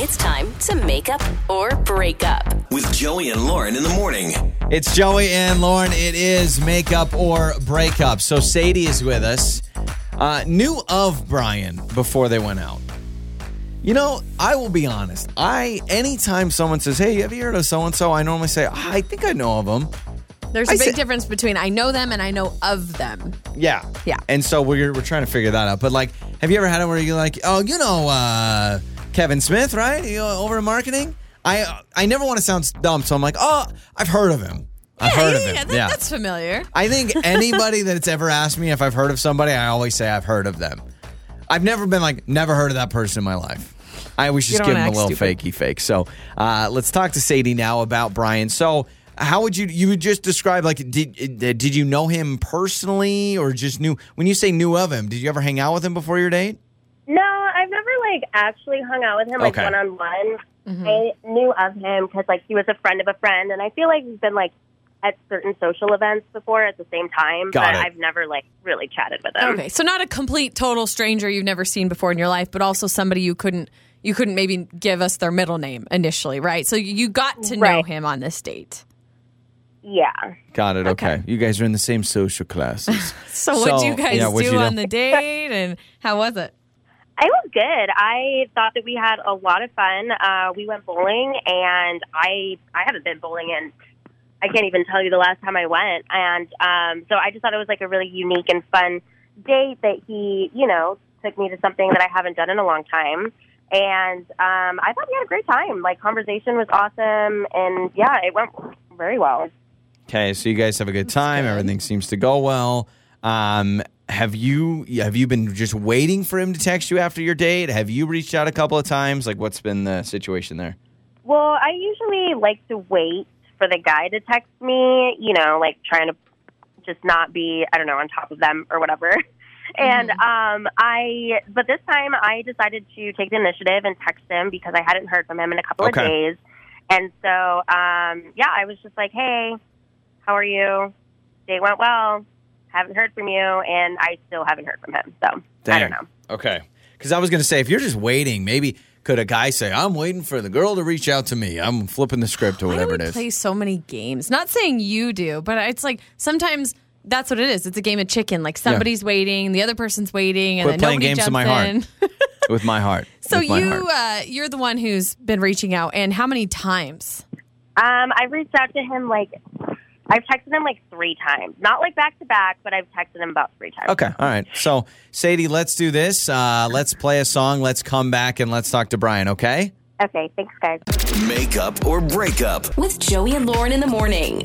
It's time to make up or break up. With Joey and Lauren in the morning. It's Joey and Lauren. It is make up or break up. So Sadie is with us. Uh, knew of Brian before they went out. You know, I will be honest. I anytime someone says, "Hey, have you heard of so and so?" I normally say, "I think I know of them." There's a I big said- difference between I know them and I know of them. Yeah, Yeah. And so we're we're trying to figure that out. But like, have you ever had it where you're like, "Oh, you know, uh, Kevin Smith, right? You know, over in marketing." I I never want to sound dumb, so I'm like, "Oh, I've heard of him. I've heard of him." yeah, that- that's familiar. I think anybody that's ever asked me if I've heard of somebody, I always say I've heard of them. I've never been like, never heard of that person in my life. I always just give them a little stupid. fakey fake. So uh, let's talk to Sadie now about Brian. So how would you you would just describe like did did you know him personally or just knew when you say knew of him? Did you ever hang out with him before your date? No, I've never like actually hung out with him like Okay. one on one. I knew of him because like he was a friend of a friend, and I feel like he's been like at certain social events before at the same time. Got but it. I've never like really chatted with him. Okay, so not a complete total stranger you've never seen before in your life, but also somebody you couldn't you couldn't maybe give us their middle name initially, right? So you got to know Right. him on this date. Yeah. Got it. Okay. Okay. You guys are in the same social classes. So, what'd you guys yeah, what'd do on the date and how was it? It was good. I thought that we had a lot of fun. Uh, we went bowling, and I I haven't been bowling in I can't even tell you the last time I went. And um, so I just thought it was like a really unique and fun date that he, you know, took me to something that I haven't done in a long time. And um, I thought we had a great time. Like conversation was awesome, and yeah, it went very well. Okay, so you guys have a good time. Everything seems to go well. Um, have you have you been just waiting for him to text you after your date? Have you reached out a couple of times? Like, what's been the situation there? Well, I usually like to wait for the guy to text me, you know, like trying to just not be, I don't know, on top of them or whatever. And um I but this time I decided to take the initiative and text him because I hadn't heard from him in a couple Okay. of days. And so um yeah, I was just like, "Hey, how are you? Day went well. Haven't heard from you." And I still haven't heard from him. So, I don't know. Okay, because I was going to say if you're just waiting, maybe could a guy say, "I'm waiting for the girl to reach out to me. I'm flipping the script or Why do whatever we it is." play so many games? Not saying you do, but it's like sometimes that's what it is. It's a game of chicken. Like somebody's waiting, the other person's waiting, and Quit then playing nobody games to jumps my heart. in. With my heart. so With my you, heart. uh, you're the one who's been reaching out, and how many times? Um, I've reached out to him like I've texted him like three times. Not like back to back, but I've texted him about three times. Okay, all right. So, Sadie, let's do this. Uh, let's play a song. Let's come back and let's talk to Brian. Okay. Okay, thanks guys. Makeup or breakup. With Joey and Lauren in the morning.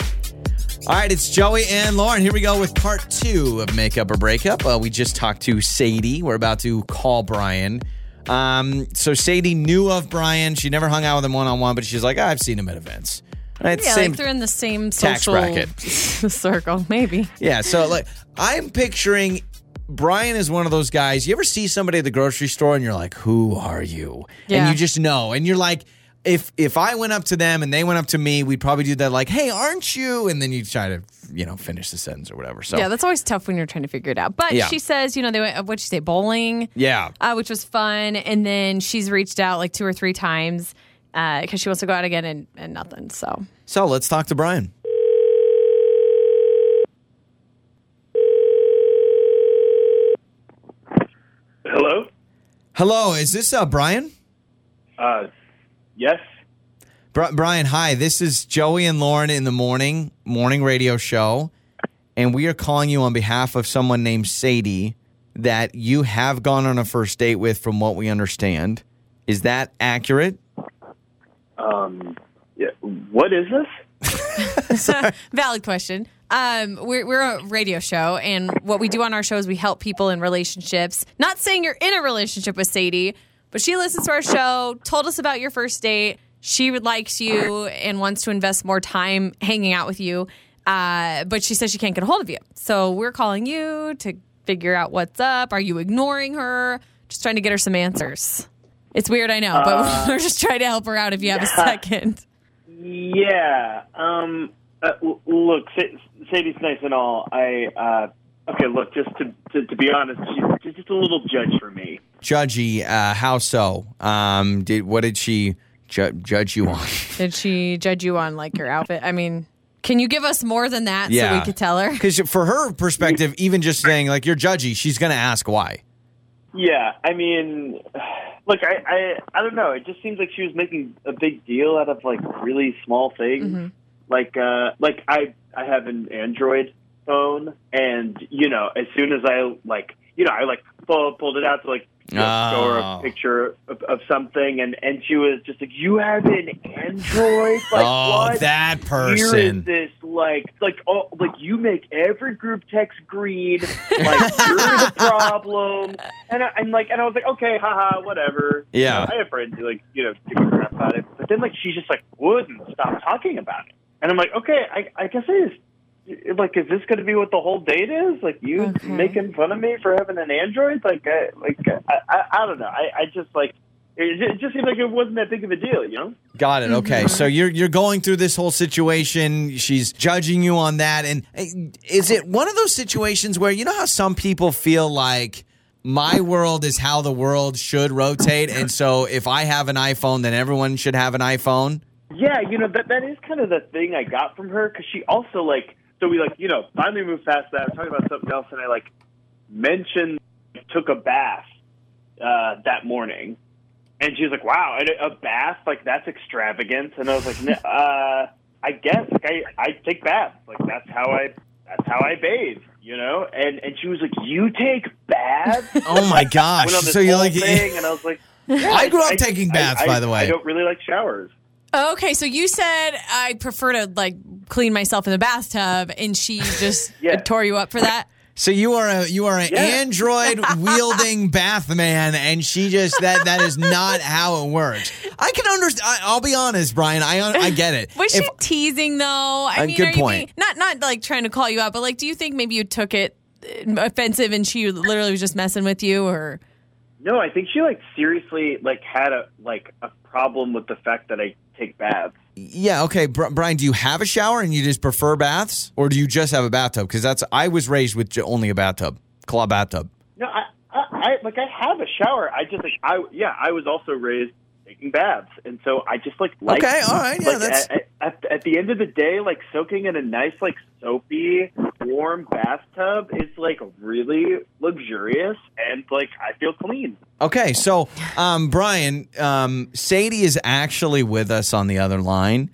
All right, it's Joey and Lauren. Here we go with part two of Makeup or Breakup. Uh, we just talked to Sadie. We're about to call Brian. Um, so Sadie knew of Brian. She never hung out with him one on one, but she's like, "Ah, I've seen him at events. Right? Yeah, Same- like they're in the same tax social bracket. circle, maybe. yeah. So like, I'm picturing Brian is one of those guys. You ever see somebody at the grocery store and you're like, "Who are you?" And you just know, and you're like. If if I went up to them and they went up to me, we'd probably do that like, "Hey, aren't you?" And then you try to, you know, finish the sentence or whatever. So Yeah, that's always tough when you're trying to figure it out. But Yeah. she says, you know, they went. What'd she say? Bowling. yeah. uh, which was fun. And then she's reached out like two or three times because she wants to go out again and, and nothing. So So let's talk to Brian. Hello? Hello, is this uh, Brian? Uh, yes? Bri- Brian, hi. This is Joey and Lauren in the morning morning radio show, and we are calling you on behalf of someone named Sadie that you have gone on a first date with, from what we understand. Is that accurate? Um, yeah, what is this? valid question. Um, we're, we're a radio show, and what we do on our show is we help people in relationships. Not saying you're in a relationship with Sadie, but she listens to our show, told us about your first date. She would likes you and wants to invest more time hanging out with you. Uh, but she says she can't get a hold of you. So we're calling you to figure out what's up. Are you ignoring her? Just trying to get her some answers. It's weird, I know, but we're just trying to help her out if you have a second. Yeah, um, uh, look, Sadie's nice and all. I, uh, okay, look, just to, to, to be honest, she's she's just a little judge for me. judgy. Uh, how so? Um, did what did she ju- judge you on? Did she judge you on like your outfit? I mean, can you give us more than that so we could tell her? Because for her perspective, even just saying like you're judgy, she's gonna ask why. Yeah, I mean, look, I, I, I don't know. It just seems like she was making a big deal out of like really small things. Like, uh, like I, I have an Android phone, and you know, as soon as I like, you know, I like pull, pulled it out to like you know, show her Oh. a ah. picture of, of something, and and she was just like, "You have an Android? Like oh, what? that Here is person. this like like oh like you make every group text green like you're the problem and I, and like and I was like okay haha whatever You Yeah. know, I have friends who like you know give a crap about it but then like she just like wouldn't stop talking about it and I'm like okay I I guess I just like is this going to be what the whole date is like you Okay. making fun of me for having an Android like I, like I, I I don't know I I just like it just, it just seemed like it wasn't that big of a deal you know. Got it. Okay, so you're you're going through this whole situation. She's judging you on that, and uh, is it one of those situations where you know how some people feel like my world is how the world should rotate, and so if I have an iPhone, then everyone should have an iPhone. Yeah, you know that that is kind of the thing I got from her because she also like so we like you know finally moved past that. I was talking about something else and I like mentioned took a bath uh, that morning, and she was like, "Wow, a a bath like that's extravagant." And I was like, "N- uh, "I guess like I I take baths like that's how I that's how I bathe." You know, and and she was like, "You take baths?" Oh my gosh! Went on this so you're like, thing, and I was like, yeah, I grew up taking baths, I- by the way. I don't really like showers. Okay, so you said I prefer to like clean myself in the bathtub, and she just Yeah. tore you up for that. So you are a you are an Yeah. Android wielding bath man, and she just that that is not how it works. I can understand. I'll be honest, Brian. I I get it. Was If- she teasing though? I Uh, mean, good are you point. being- not not like trying to call you out, but like, do you think maybe you took it uh, offensive and she literally was just messing with you, or No, I think she like seriously like had a like a problem with the fact that I take baths. Yeah, okay, Br- Brian. Do you have a shower and you just prefer baths, or do you just have a bathtub? Because that's I was raised with only a bathtub, claw bathtub. No, I, I, I like I have a shower. I just like I yeah I was also raised taking baths, and so I just like like Okay, all right, yeah, like, that's- at, at, at the end of the day, like soaking in a nice like soapy warm bathtub is like really luxurious and like I feel clean. Okay, so um, Brian, um, Sadie is actually with us on the other line,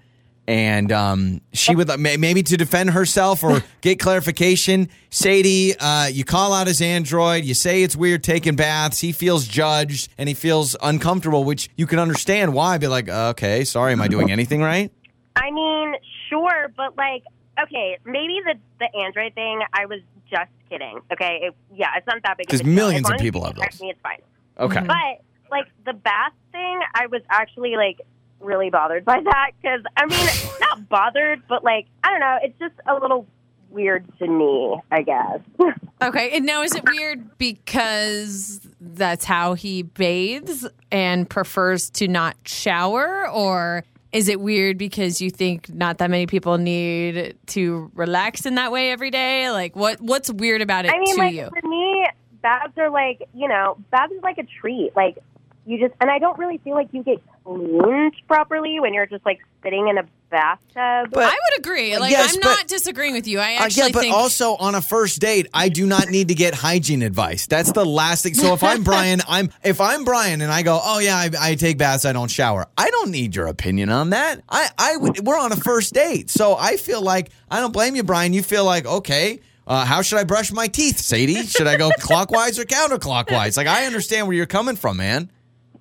and um, she would maybe to defend herself or get clarification. Sadie, uh, you call out his android, you say it's weird taking baths. He feels judged and he feels uncomfortable, which you can understand why. Be like, okay, sorry, am I doing anything right? I mean, sure, but like, okay, maybe the the Android thing. I was just kidding. Okay, it, yeah, it's not that big. of a 'Cause deal. millions As of long as people you have text those. Me, it's fine. Okay. But like the bath thing, I was actually like really bothered by that because I mean, not bothered, but like I don't know, it's just a little weird to me. I guess. okay? And now is it weird because that's how he bathes and prefers to not shower, or is it weird because you think not that many people need to relax in that way every day? Like, what what's weird about it I mean, to like you? for me, baths are like you know, baths is like a treat. Like you just, and I don't really feel like you get cleaned properly when you're just like sitting in a bathtub. But- I would agree. Like, Yes, I'm but- not disagreeing with you. I Uh, actually yeah, but think also on a first date, I do not need to get hygiene advice. That's the last thing. So if I'm Brian, I'm if I'm Brian and I go, oh yeah, I, I take baths, I don't shower. I don't need your opinion on that. I I would. We're on a first date, so I feel like I don't blame you, Brian. You feel like okay. Uh, how should I brush my teeth, Sadie? Should I go clockwise or counterclockwise? Like I understand where you're coming from, man.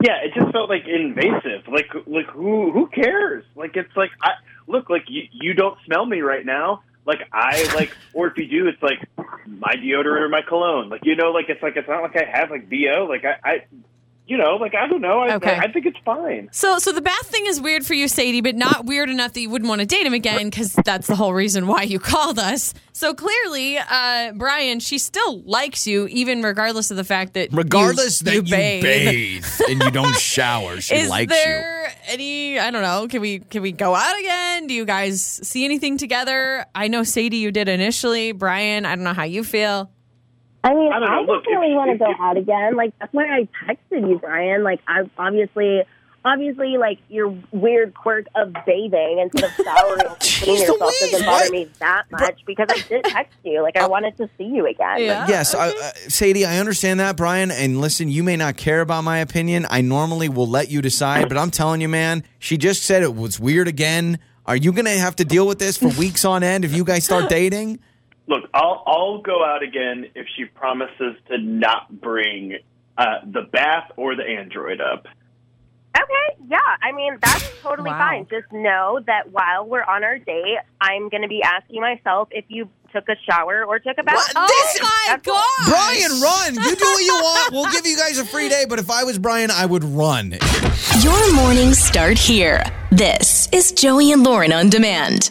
Yeah, it just felt like invasive. Like, like who who cares? Like, it's like, I look, like you you don't smell me right now. Like I like, or if you do, it's like my deodorant or my cologne. Like you know, like it's like it's not like I have like bo. Like I, I you know, like I don't know. I, Okay. I think it's fine. So, so the bath thing is weird for you, Sadie, but not weird enough that you wouldn't want to date him again because that's the whole reason why you called us. So clearly, uh, Brian, she still likes you, even regardless of the fact that you- Regardless that you bathe. bathe and you don't shower, she Is likes you. any? I don't know. Can we can we go out again? Do you guys see anything together? I know Sadie, you did initially. Brian, I don't know how you feel. I mean, I I. Look, definitely if- want to go you- out again. Like that's why I texted you, Brian. Like I obviously, obviously, like your weird quirk of bathing instead of showering and cleaning yourself Louise, doesn't what? bother me that much because I did text you. Like I wanted to see you again. Yeah. Yes, I, uh, Sadie, I understand that, Brian. And listen, you may not care about my opinion. I normally will let you decide, but I'm telling you, man, she just said it was weird again. Are you going to have to deal with this for weeks on end if you guys start dating? Look, I'll I'll go out again if she promises to not bring uh, the bath or the android up. Okay, yeah. I mean, that's totally Wow. fine. Just know that while we're on our date, I'm going to be asking myself if you took a shower or took a bath. What? Oh This- my god, Brian, run. You do what you want. We'll give you guys a free day, but if I was Brian, I would run. Your mornings start here. This is Joey and Lauren on demand.